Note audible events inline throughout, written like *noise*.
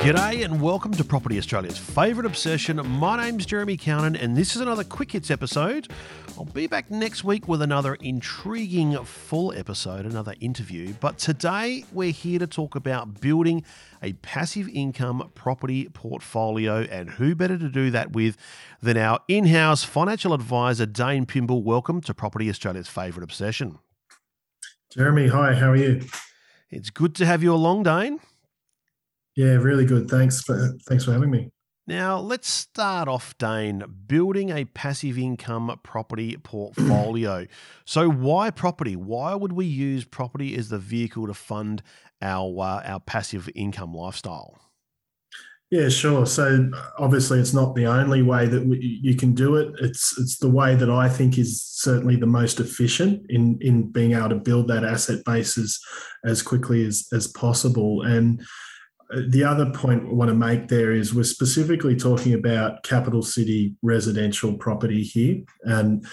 G'day and welcome to Property Australia's favourite obsession. My name's Jeremy Cowan and this is another Quick Hits episode. I'll be back next week with another intriguing full episode, another interview. But today we're here to talk about building a passive income property portfolio and who better to do that with than our in-house financial advisor Dane Pimble. Welcome to Property Australia's favourite obsession. Jeremy, hi, how are you? It's good to have you along, Dane. Yeah, really good. Thanks for thanks for having me. Now, let's start off, Dane, building a passive income property portfolio. *clears throat* so, why property? Why would we use property as the vehicle to fund our uh, our passive income lifestyle? Yeah, sure. So obviously, it's not the only way that we, you can do it. It's it's the way that I think is certainly the most efficient in in being able to build that asset base as, as quickly as as possible. And the other point I want to make there is we're specifically talking about capital city residential property here, and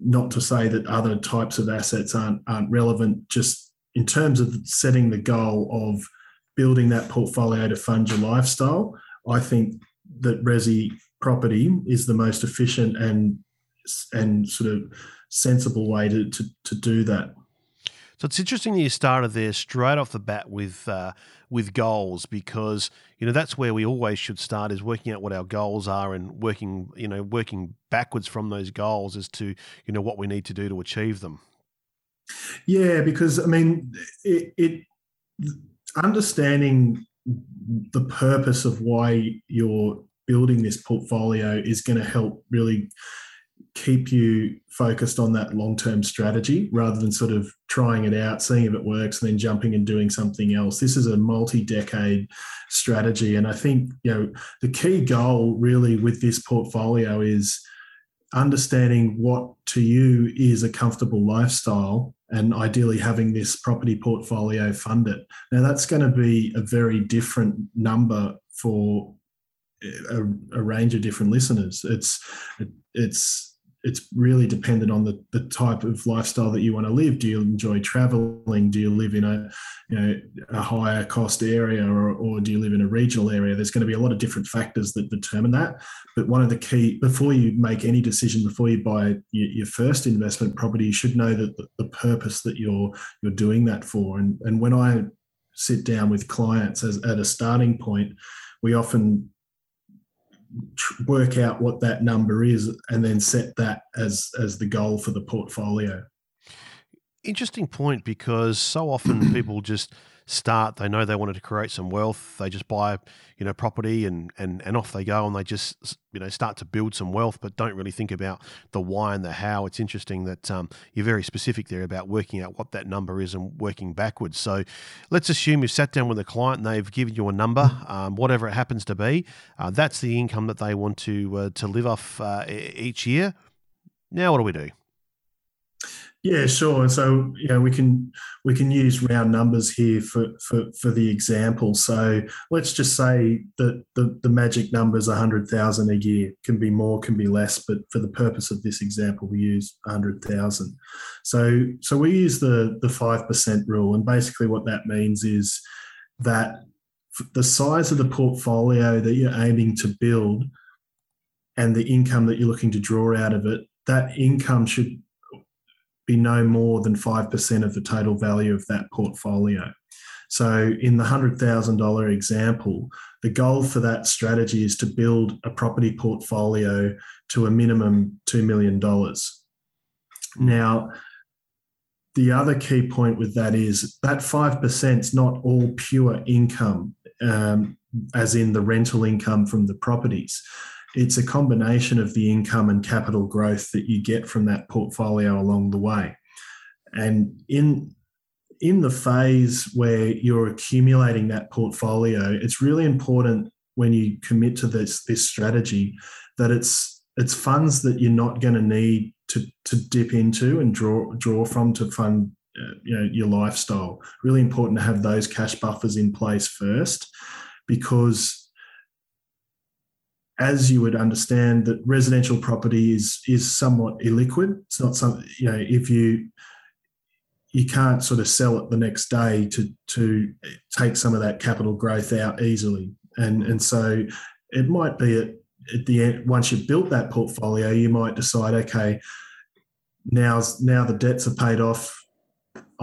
not to say that other types of assets aren't aren't relevant. Just in terms of setting the goal of building that portfolio to fund your lifestyle, I think that resi property is the most efficient and and sort of sensible way to to, to do that. So it's interesting that you started there straight off the bat with uh, with goals because you know that's where we always should start is working out what our goals are and working you know working backwards from those goals as to you know what we need to do to achieve them. Yeah, because I mean it, it understanding the purpose of why you're building this portfolio is going to help really keep you focused on that long term strategy rather than sort of trying it out, seeing if it works, and then jumping and doing something else. This is a multi decade strategy. And I think, you know, the key goal really with this portfolio is understanding what to you is a comfortable lifestyle and ideally having this property portfolio fund it. Now, that's going to be a very different number for a, a range of different listeners. It's, it's, it's really dependent on the, the type of lifestyle that you want to live. Do you enjoy traveling? Do you live in a you know a higher cost area or, or do you live in a regional area? There's going to be a lot of different factors that determine that. But one of the key before you make any decision, before you buy your, your first investment property, you should know that the, the purpose that you're you're doing that for. And and when I sit down with clients as at a starting point, we often work out what that number is and then set that as as the goal for the portfolio. Interesting point because so often people just start they know they wanted to create some wealth they just buy you know property and and and off they go and they just you know start to build some wealth but don't really think about the why and the how. It's interesting that um, you're very specific there about working out what that number is and working backwards. So let's assume you've sat down with a client and they've given you a number um, whatever it happens to be uh, that's the income that they want to uh, to live off uh, each year. Now what do we do yeah, sure. And so you know we can we can use round numbers here for for, for the example. So let's just say that the, the magic number is a hundred thousand a year. Can be more, can be less, but for the purpose of this example, we use hundred thousand. So so we use the the five percent rule, and basically what that means is that the size of the portfolio that you're aiming to build and the income that you're looking to draw out of it, that income should be no more than 5% of the total value of that portfolio. So, in the $100,000 example, the goal for that strategy is to build a property portfolio to a minimum $2 million. Now, the other key point with that is that 5% is not all pure income, um, as in the rental income from the properties it's a combination of the income and capital growth that you get from that portfolio along the way. And in in the phase where you're accumulating that portfolio, it's really important when you commit to this this strategy that it's it's funds that you're not going to need to to dip into and draw draw from to fund uh, you know your lifestyle. Really important to have those cash buffers in place first, because as you would understand that residential property is is somewhat illiquid. It's not something you know if you you can't sort of sell it the next day to to take some of that capital growth out easily. and and so it might be at, at the end once you've built that portfolio, you might decide, okay, now's now the debts are paid off.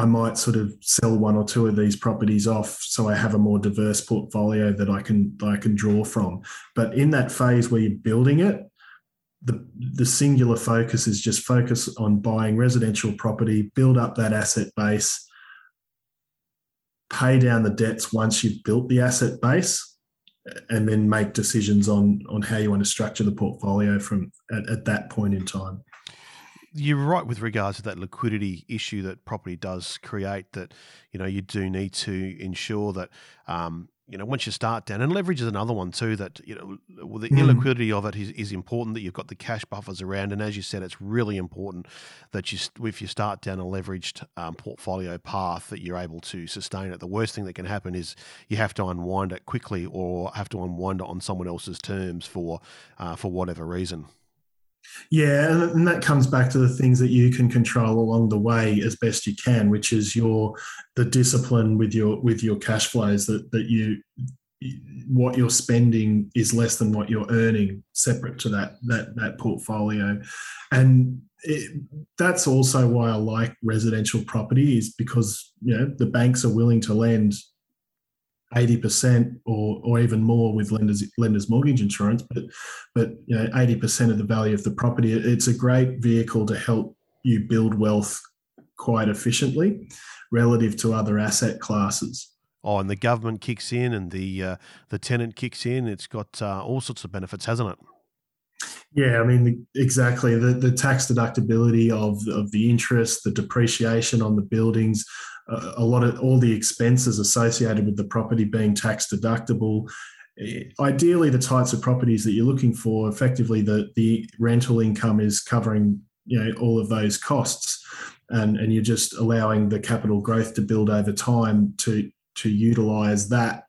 I might sort of sell one or two of these properties off so I have a more diverse portfolio that I can that I can draw from. But in that phase where you're building it, the the singular focus is just focus on buying residential property, build up that asset base, pay down the debts once you've built the asset base, and then make decisions on on how you want to structure the portfolio from at, at that point in time you're right with regards to that liquidity issue that property does create. That you know you do need to ensure that um, you know once you start down and leverage is another one too. That you know the mm. illiquidity of it is, is important. That you've got the cash buffers around, and as you said, it's really important that you if you start down a leveraged um, portfolio path that you're able to sustain it. The worst thing that can happen is you have to unwind it quickly or have to unwind it on someone else's terms for uh, for whatever reason. Yeah, and that comes back to the things that you can control along the way as best you can, which is your the discipline with your with your cash flows that that you what you're spending is less than what you're earning separate to that that that portfolio. And it, that's also why I like residential property is because you know the banks are willing to lend 80% or, or even more with lenders lenders mortgage insurance but but you know 80% of the value of the property. It's a great vehicle to help you build wealth quite efficiently relative to other asset classes. Oh and the government kicks in and the uh, the tenant kicks in. It's got uh, all sorts of benefits hasn't it? Yeah, I mean exactly. The the tax deductibility of of the interest, the depreciation on the buildings, a lot of all the expenses associated with the property being tax deductible. Ideally, the types of properties that you're looking for, effectively, the the rental income is covering you know all of those costs, and and you're just allowing the capital growth to build over time to to utilize that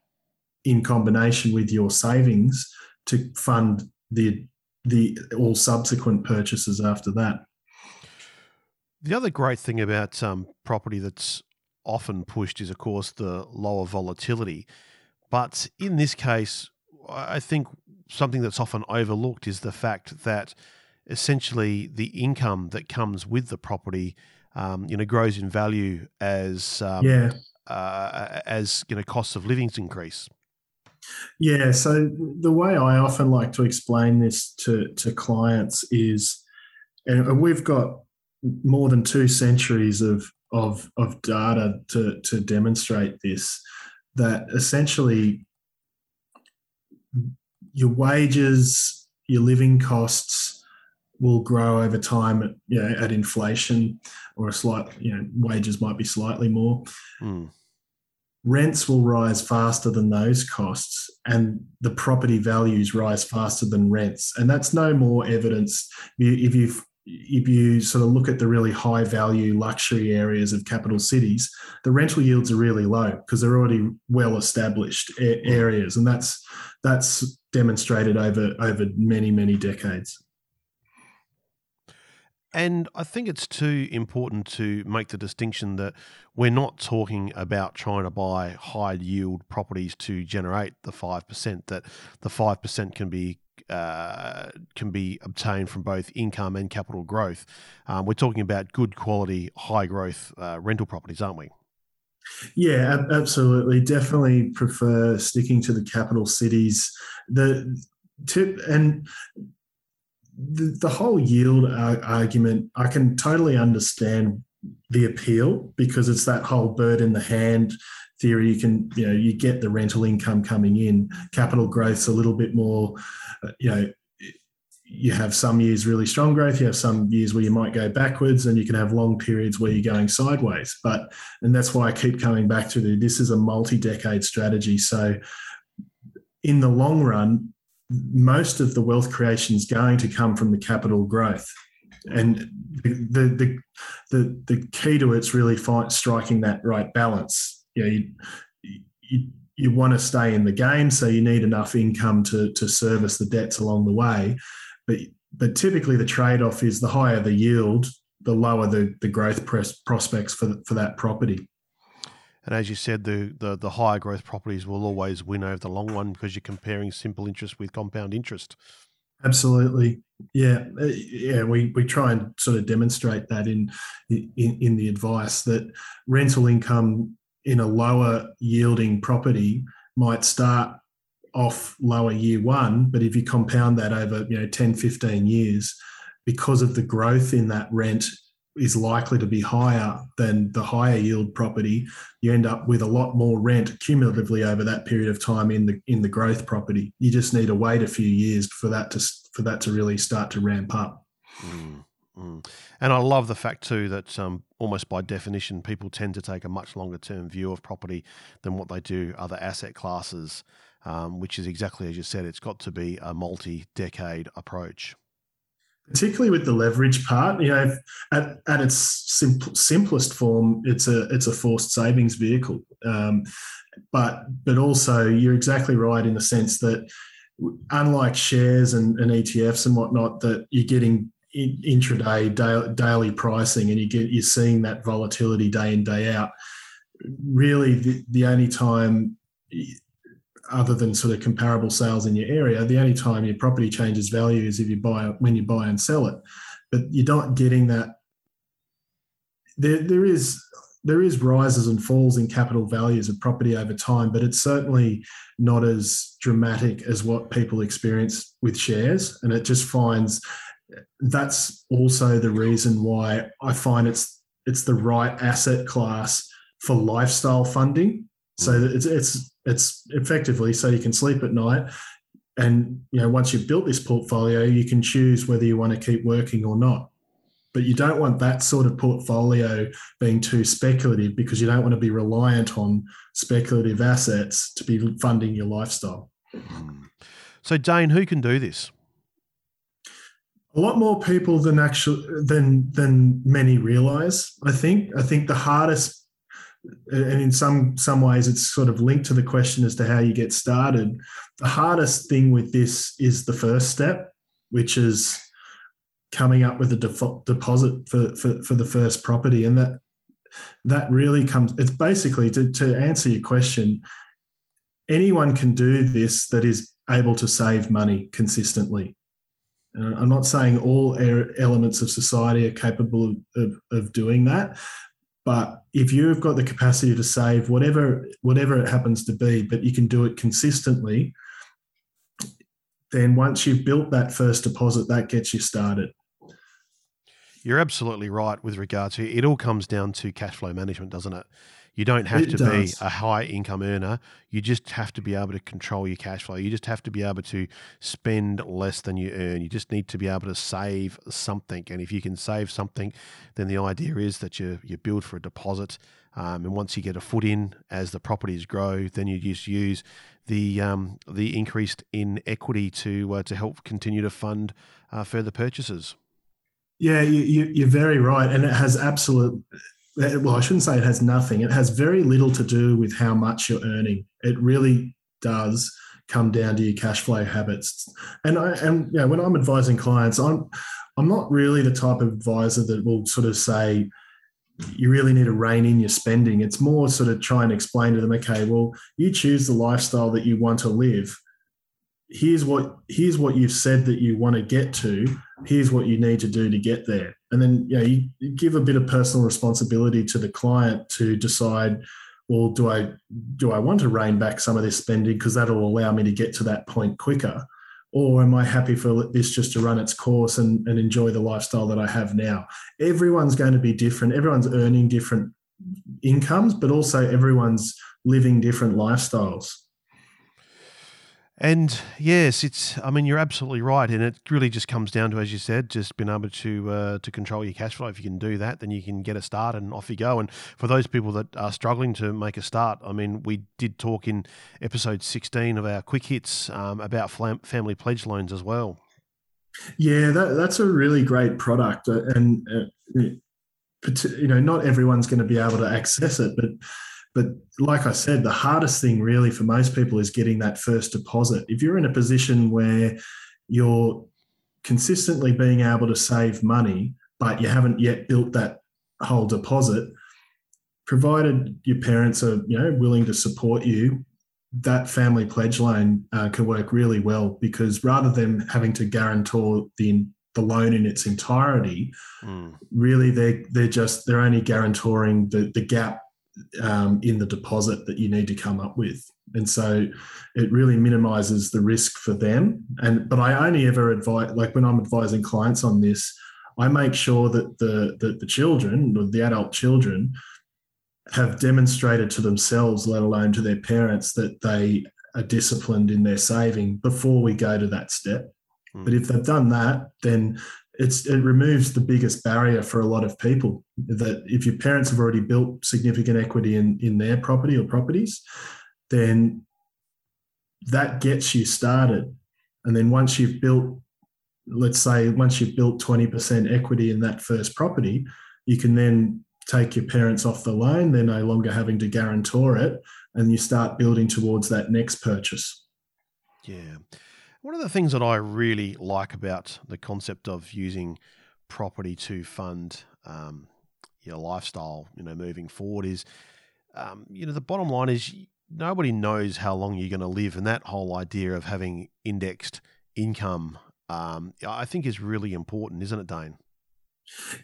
in combination with your savings to fund the the all subsequent purchases after that. The other great thing about um, property that's often pushed is, of course, the lower volatility. But in this case, I think something that's often overlooked is the fact that essentially the income that comes with the property, um, you know, grows in value as um, yeah. Uh, as you know costs of livings increase. Yeah. So the way I often like to explain this to, to clients is, and we've got more than two centuries of, of, of data to, to demonstrate this, that essentially your wages, your living costs will grow over time, you know, at inflation or a slight, you know, wages might be slightly more. Mm rents will rise faster than those costs and the property values rise faster than rents. And that's no more evidence. If you if you sort of look at the really high value luxury areas of capital cities the rental yields are really low because they're already well established areas and that's that's demonstrated over over many many decades and I think it's too important to make the distinction that we're not talking about trying to buy high yield properties to generate the five percent. That the five percent can be uh, can be obtained from both income and capital growth. Um, we're talking about good quality, high growth uh, rental properties, aren't we? Yeah, absolutely. Definitely prefer sticking to the capital cities. The tip and the, the whole yield argument, I can totally understand the appeal because it's that whole bird in the hand theory. You can, you know, you get the rental income coming in. Capital growth's a little bit more, uh, you know, you have some years really strong growth you have some years where you might go backwards and you can have long periods where you're going sideways but and that's why i keep coming back to the, this is a multi-decade strategy so in the long run most of the wealth creation is going to come from the capital growth. And the, the, the, the key to it's really find, striking that right balance. You, know, you, you, you want to stay in the game, so you need enough income to, to service the debts along the way. But, but typically, the trade off is the higher the yield, the lower the, the growth prospects for, for that property. And as you said, the, the, the higher growth properties will always win over the long one because you're comparing simple interest with compound interest. Absolutely, yeah, uh, yeah. We, we try and sort of demonstrate that in, in in the advice that rental income in a lower yielding property might start off lower year one, but if you compound that over you know 10, 15 years, because of the growth in that rent is likely to be higher than the higher yield property, you end up with a lot more rent cumulatively over that period of time in the in the growth property. You just need to wait a few years for that to for that to really start to ramp up. Mm, mm. And I love the fact too that um, almost by definition, people tend to take a much longer term view of property than what they do other asset classes, um, which is exactly as you said. It's got to be a multi decade approach particularly with the leverage part. You know, at, at its simple, simplest form, it's a it's a forced savings vehicle. Um, but but also, you're exactly right in the sense that unlike shares and, and ETFs and whatnot, that you're getting intraday daily pricing and you get you're seeing that volatility day in day out. Really, the, the only time other than sort of comparable sales in your area, the only time your property changes value is if you buy when you buy and sell it. But you're not getting that. There, there is there is rises and falls in capital values of property over time, but it's certainly not as dramatic as what people experience with shares. And it just finds that's also the reason why I find it's it's the right asset class for lifestyle funding. So mm. it's it's it's effectively so you can sleep at night. And you know, once you've built this portfolio, you can choose whether you want to keep working or not. But you don't want that sort of portfolio being too speculative because you don't want to be reliant on speculative assets to be funding your lifestyle. Hmm. So, Dane, who can do this? a lot more people than actually than than many realize i think i think the hardest and in some some ways it's sort of linked to the question as to how you get started the hardest thing with this is the first step which is coming up with a default deposit for, for, for the first property and that that really comes it's basically to, to answer your question anyone can do this that is able to save money consistently i'm not saying all elements of society are capable of, of, of doing that but if you've got the capacity to save whatever whatever it happens to be, but you can do it consistently, then once you've built that first deposit, that gets you started. You're absolutely right with regards to it all comes down to cash flow management, doesn't it? You don't have it to does. be a high income earner. You just have to be able to control your cash flow. You just have to be able to spend less than you earn. You just need to be able to save something. And if you can save something, then the idea is that you, you build for a deposit. Um, and once you get a foot in as the properties grow, then you just use the um, the increased in equity to uh, to help continue to fund uh, further purchases. Yeah, you, are very right, and it has absolute well, I shouldn't say it has nothing. It has very little to do with how much you're earning. It really does come down to your cash flow habits. And I and you know, when I'm advising clients, I'm I'm not really the type of advisor that will sort of say you really need to rein in your spending. It's more sort of try and explain to them, okay, well, you choose the lifestyle that you want to live. Here's what here's what you've said that you want to get to. Here's what you need to do to get there. And then you, know, you, give a bit of personal responsibility to the client to decide well do i do i want to rein back some of this spending? Because that'll allow me to get to that point quicker. Or am i happy for this just to run its course and, and enjoy the lifestyle that i have now? Everyone's going to be different. Everyone's earning different incomes but also everyone's living different lifestyles and yes, it's. I mean, you're absolutely right, and it really just comes down to, as you said, just being able to uh, to control your cash flow. If you can do that, then you can get a start, and off you go. And for those people that are struggling to make a start, I mean, we did talk in episode 16 of our quick hits um, about family pledge loans as well. Yeah, that, that's a really great product, uh, and uh, you know, not everyone's going to be able to access it, but but like I said, the hardest thing really for most people is getting that first deposit. If you're in a position where you're consistently being able to save money, but you haven't yet built that whole deposit, provided your parents are you know willing to support you that family pledge loan uh, can work really well because rather than having to guarantor the the loan in its entirety, mm. really they they're just they're only guarantoring the the gap um, in the deposit that you need to come up with, and so it really minimises the risk for them. And but I only ever advise like when I'm advising clients on this, I make sure that the that the children or the adult children have demonstrated to themselves, let alone to their parents, that they are disciplined in their saving before we go to that step. Mm. But if they've done that, then it's it removes the biggest barrier for a lot of people. That if your parents have already built significant equity in in their property or properties, then that gets you started. And then once you've built, let's say, once you've built 20% equity in that first property, you can then take your parents off the loan. They're no longer having to guarantor it, and you start building towards that next purchase. Yeah. One of the things that I really like about the concept of using property to fund um, your lifestyle, you know, moving forward is, um, you know, the bottom line is nobody knows how long you're going to live, and that whole idea of having indexed income, um, I think, is really important, isn't it, Dane?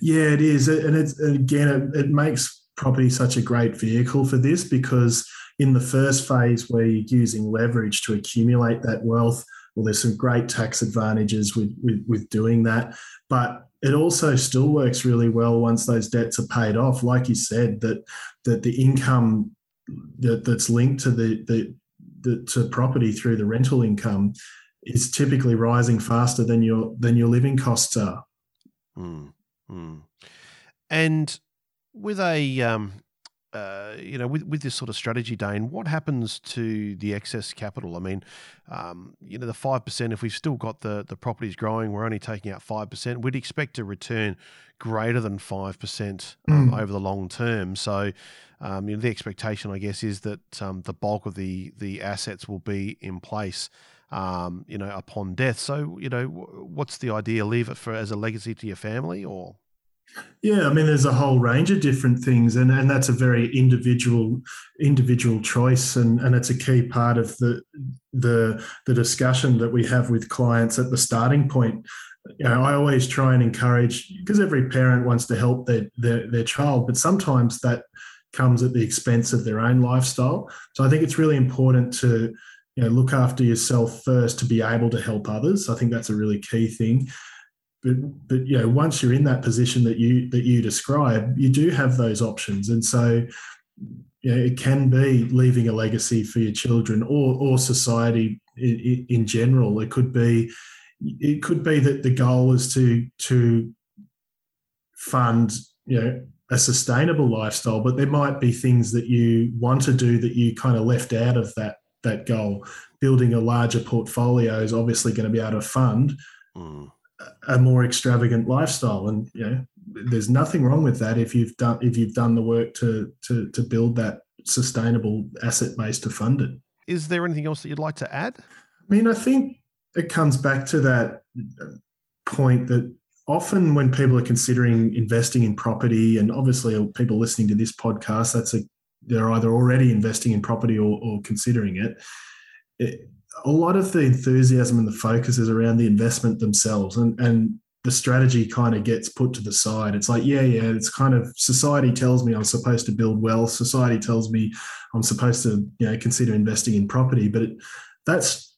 Yeah, it is, and it's again, it, it makes property such a great vehicle for this because in the first phase where you're using leverage to accumulate that wealth, well, there's some great tax advantages with, with, with doing that. But it also still works really well once those debts are paid off. Like you said, that that the income that, that's linked to the, the, the to property through the rental income is typically rising faster than your than your living costs are. Mm. Mm. And with a um, uh, you know, with, with this sort of strategy, Dane, what happens to the excess capital? I mean, um, you know, the five percent. If we've still got the the properties growing, we're only taking out five percent. We'd expect a return greater than five percent um, mm. over the long term. So, um, you know, the expectation, I guess, is that um, the bulk of the the assets will be in place. Um, you know, upon death. So, you know, what's the idea? Leave it for as a legacy to your family, or yeah, I mean, there's a whole range of different things, and, and that's a very individual individual choice, and, and it's a key part of the the the discussion that we have with clients at the starting point. You know, I always try and encourage because every parent wants to help their, their their child, but sometimes that comes at the expense of their own lifestyle. So I think it's really important to you know look after yourself first to be able to help others. I think that's a really key thing but but you know once you're in that position that you that you describe you do have those options. And so you know, it can be leaving a legacy for your children or or society in, general. It could be it could be that the goal is to to fund you know a sustainable lifestyle but there might be things that you want to do that you kind of left out of that that goal. Building a larger portfolio is obviously going to be able to fund. Mm a more extravagant lifestyle. And you know there's nothing wrong with that if you've done if you've done the work to to to build that sustainable asset base to fund it. Is there anything else that you'd like to add? I mean i think it comes back to that point that often when people are considering investing in property and obviously people listening to this podcast that's a they're either already investing in property or, or considering it, it a lot of the enthusiasm and the focus is around the investment themselves and and the strategy kind of gets put to the side. It's like, yeah, yeah, it's kind of society tells me I'm supposed to build wealth. Society tells me I'm supposed to, you know, consider investing in property. But it, that's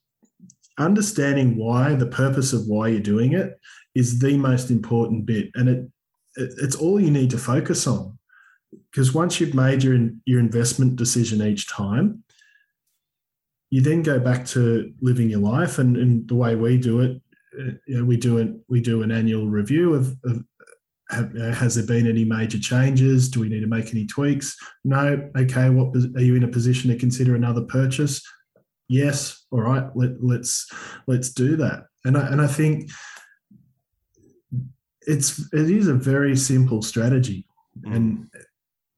understanding why, the purpose of why you're doing it is the most important bit. And it, it it's all you need to focus on. Because once you've made your, your investment decision each time, you then go back to living your life and, and the way we do it uh, you know, we do it we do an annual review of, of have, uh, has there been any major changes? Do we need to make any tweaks? No. Okay. What are you in a position to consider another purchase? Yes. All right. Let, let's let's do that. And I, and I think it's it is a very simple strategy. Mm. and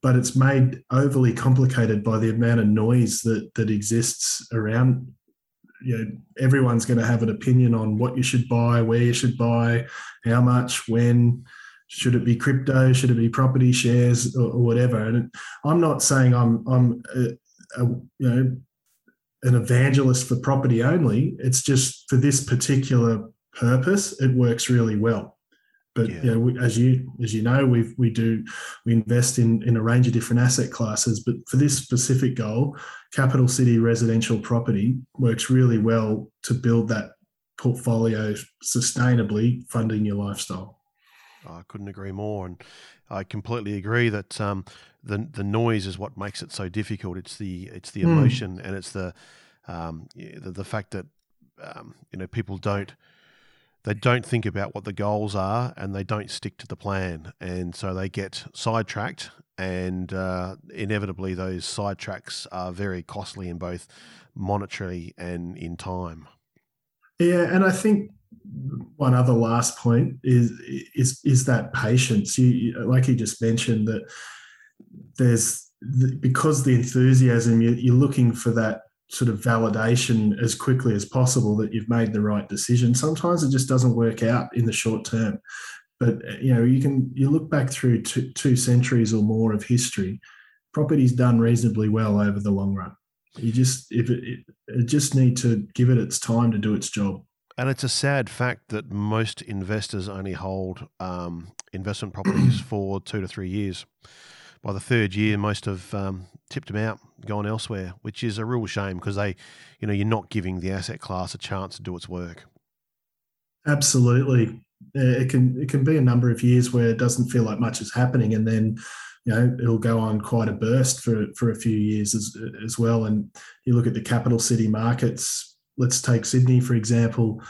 but it's made overly complicated by the amount of noise that that exists around you know everyone's going to have an opinion on what you should buy where you should buy how much when should it be crypto? Should it be property shares or, or whatever? And I'm not saying I'm I'm a, a, you know an evangelist for property only. It's just for this particular purpose, it works really well. But yeah. you know, we, as you as you know, we we do we invest in in a range of different asset classes. But for this specific goal, capital city residential property works really well to build that portfolio sustainably, funding your lifestyle. I couldn't agree more, and I completely agree that um, the the noise is what makes it so difficult. It's the it's the hmm. emotion, mm. and it's the, um, the the fact that um, you know people don't they don't think about what the goals are and they don't stick to the plan. And so they get sidetracked, and uh, inevitably, those sidetracks are very costly in both monetary and in time. Yeah, and I think one other last point is is is that patience. You like you just mentioned that there's because the enthusiasm you're looking for that sort of validation as quickly as possible that you've made the right decision. Sometimes it just doesn't work out in the short term. But you know, you can you look back through two, two centuries or more of history, property's done reasonably well over the long run. You just if it, it, it just need to give it its time to do its job. And it's a sad fact that most investors only hold um, investment properties *clears throat* for two to three years. By the third year, most have um, tipped them out, gone elsewhere, which is a real shame because they, you know, you're not giving the asset class a chance to do its work. Absolutely, it can it can be a number of years where it doesn't feel like much is happening, and then you know it'll go on quite a burst for for a few years as as well. And you look at the capital city markets. Let's take Sydney for example.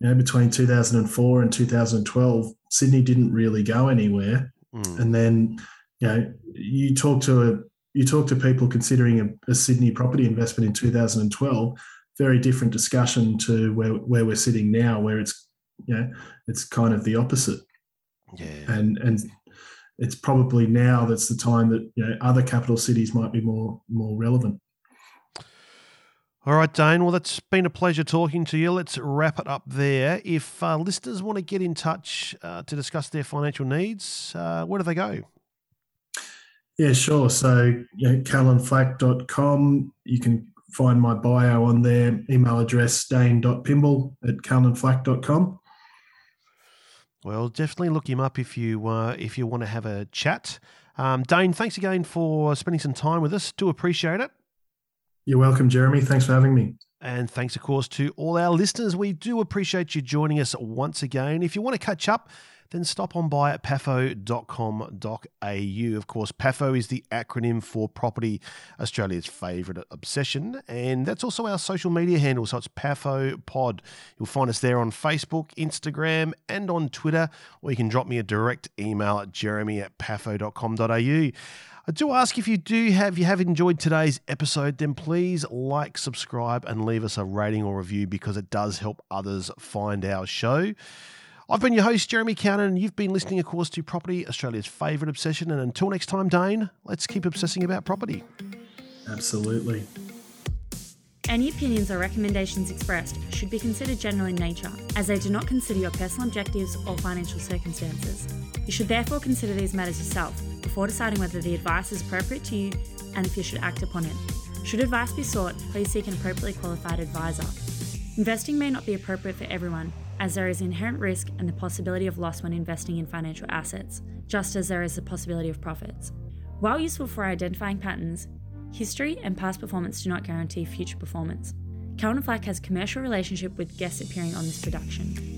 You know, between 2004 and 2012, Sydney didn't really go anywhere, mm. and then you know you talk to a you talk to people considering a, a, Sydney property investment in 2012, very different discussion to where, where we're sitting now, where it's you know it's kind of the opposite. Yeah. And and it's probably now that's the time that you know other capital cities might be more more relevant. All right, Dane. Well, that's been a pleasure talking to you. Let's wrap it up there. If uh, listeners want to get in touch uh, to discuss their financial needs, uh, where do they go? Yeah, sure. So, you know, cowanflack.com, you can find my bio on there, email address dane.pimble at cowanflack.com. Well, definitely look him up if you uh, if you want to have a chat. Um, Dane, thanks again for spending some time with us. Do appreciate it. You're welcome, Jeremy. Thanks for having me. And thanks, of course, to all our listeners. We do appreciate you joining us once again. If you want to catch up, then stop on by at pafo.com.au. Of course, PAFO is the acronym for Property Australia's favourite obsession, and that's also our social media handle. So it's PAFO Pod. You'll find us there on Facebook, Instagram, and on Twitter, or you can drop me a direct email at jeremy at pafo.com.au. I do ask if you do have you have enjoyed today's episode, then please like, subscribe, and leave us a rating or review because it does help others find our show. I've been your host, Jeremy Cowan, and you've been listening, of course, to Property, Australia's favourite obsession. And until next time, Dane, let's keep obsessing about property. Absolutely. Any opinions or recommendations expressed should be considered general in nature, as they do not consider your personal objectives or financial circumstances. You should therefore consider these matters yourself before deciding whether the advice is appropriate to you and if you should act upon it. Should advice be sought, please seek an appropriately qualified advisor. Investing may not be appropriate for everyone, as there is inherent risk and the possibility of loss when investing in financial assets, just as there is the possibility of profits. While useful for identifying patterns, history and past performance do not guarantee future performance. Cowan Flack has a commercial relationship with guests appearing on this production.